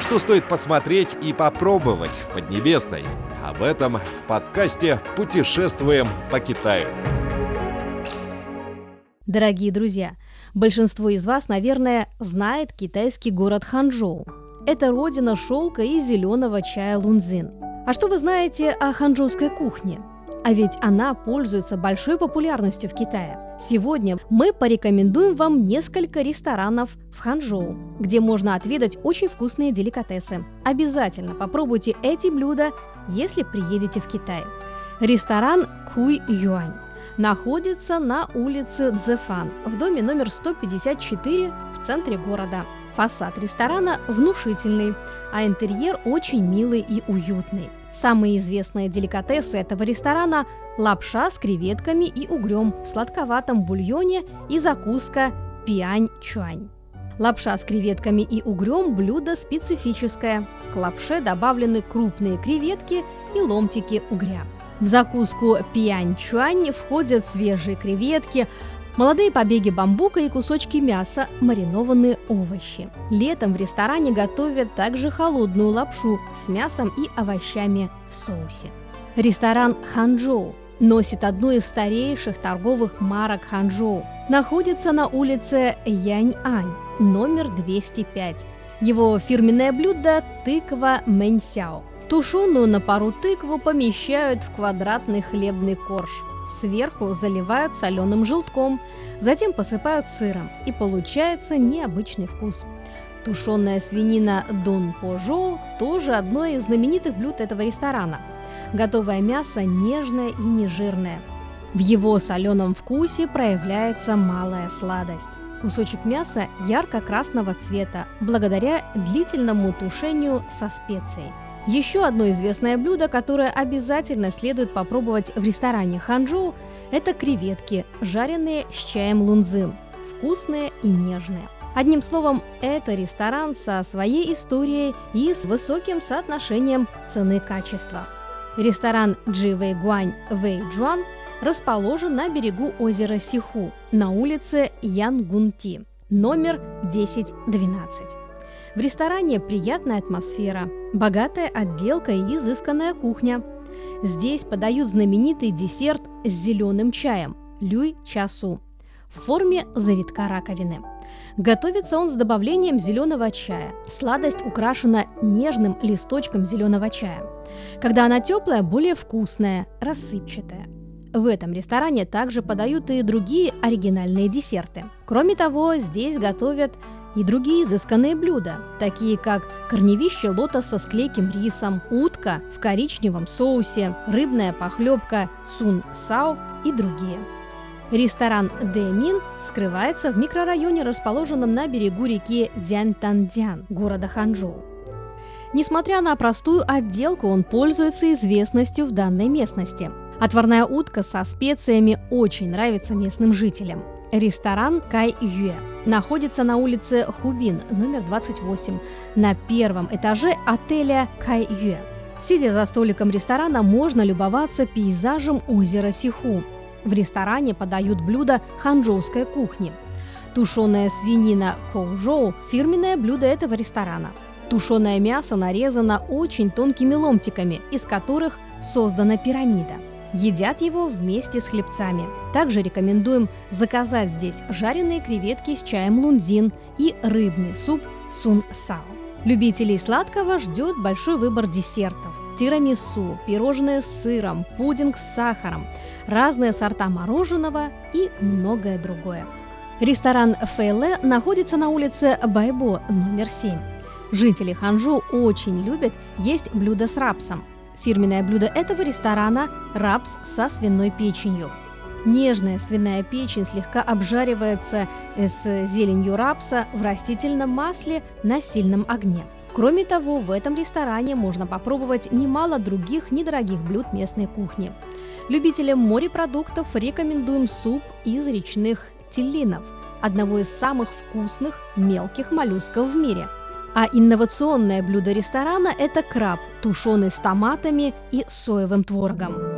Что стоит посмотреть и попробовать в Поднебесной? Об этом в подкасте «Путешествуем по Китаю». Дорогие друзья, большинство из вас, наверное, знает китайский город Ханчжоу. Это родина шелка и зеленого чая лунзин. А что вы знаете о ханчжоуской кухне? А ведь она пользуется большой популярностью в Китае. Сегодня мы порекомендуем вам несколько ресторанов в Ханчжоу, где можно отведать очень вкусные деликатесы. Обязательно попробуйте эти блюда, если приедете в Китай. Ресторан Куй Юань находится на улице Цзефан в доме номер 154 в центре города. Фасад ресторана внушительный, а интерьер очень милый и уютный. Самые известные деликатесы этого ресторана – лапша с креветками и угрем в сладковатом бульоне и закуска пиань-чуань. Лапша с креветками и угрем – блюдо специфическое. К лапше добавлены крупные креветки и ломтики угря. В закуску пиань-чуань входят свежие креветки, Молодые побеги бамбука и кусочки мяса, маринованные овощи. Летом в ресторане готовят также холодную лапшу с мясом и овощами в соусе. Ресторан Ханчжоу носит одну из старейших торговых марок Ханчжоу. Находится на улице Янь-Ань, номер 205. Его фирменное блюдо – тыква мэньсяо. Тушеную на пару тыкву помещают в квадратный хлебный корж – Сверху заливают соленым желтком, затем посыпают сыром, и получается необычный вкус. Тушеная свинина Дон Пожо тоже одно из знаменитых блюд этого ресторана. Готовое мясо нежное и нежирное. В его соленом вкусе проявляется малая сладость. Кусочек мяса ярко-красного цвета благодаря длительному тушению со специей. Еще одно известное блюдо, которое обязательно следует попробовать в ресторане Ханчжоу, это креветки, жареные с чаем лунзин. Вкусные и нежные. Одним словом, это ресторан со своей историей и с высоким соотношением цены-качества. Ресторан Джи Вэй Гуань Вэй Джуан расположен на берегу озера Сиху на улице Янгунти, номер 1012. В ресторане приятная атмосфера, богатая отделка и изысканная кухня. Здесь подают знаменитый десерт с зеленым чаем – люй часу в форме завитка раковины. Готовится он с добавлением зеленого чая. Сладость украшена нежным листочком зеленого чая. Когда она теплая, более вкусная, рассыпчатая. В этом ресторане также подают и другие оригинальные десерты. Кроме того, здесь готовят и другие изысканные блюда, такие как корневище лотоса с клейким рисом, утка в коричневом соусе, рыбная похлебка сун сао и другие. Ресторан Дэмин скрывается в микрорайоне, расположенном на берегу реки Дзянтандян, города Ханчжоу. Несмотря на простую отделку, он пользуется известностью в данной местности. Отварная утка со специями очень нравится местным жителям. Ресторан Кай Юэ находится на улице Хубин, номер 28, на первом этаже отеля Кай Юэ. Сидя за столиком ресторана, можно любоваться пейзажем озера Сиху. В ресторане подают блюда ханчжоуской кухни. Тушеная свинина коужоу – фирменное блюдо этого ресторана. Тушеное мясо нарезано очень тонкими ломтиками, из которых создана пирамида – Едят его вместе с хлебцами. Также рекомендуем заказать здесь жареные креветки с чаем лунзин и рыбный суп сун сао. Любителей сладкого ждет большой выбор десертов. Тирамису, пирожные с сыром, пудинг с сахаром, разные сорта мороженого и многое другое. Ресторан Фейле находится на улице Байбо, номер 7. Жители Ханчжоу очень любят есть блюда с рапсом. Фирменное блюдо этого ресторана – рапс со свиной печенью. Нежная свиная печень слегка обжаривается с зеленью рапса в растительном масле на сильном огне. Кроме того, в этом ресторане можно попробовать немало других недорогих блюд местной кухни. Любителям морепродуктов рекомендуем суп из речных теллинов, одного из самых вкусных мелких моллюсков в мире – а инновационное блюдо ресторана – это краб, тушеный с томатами и соевым творогом.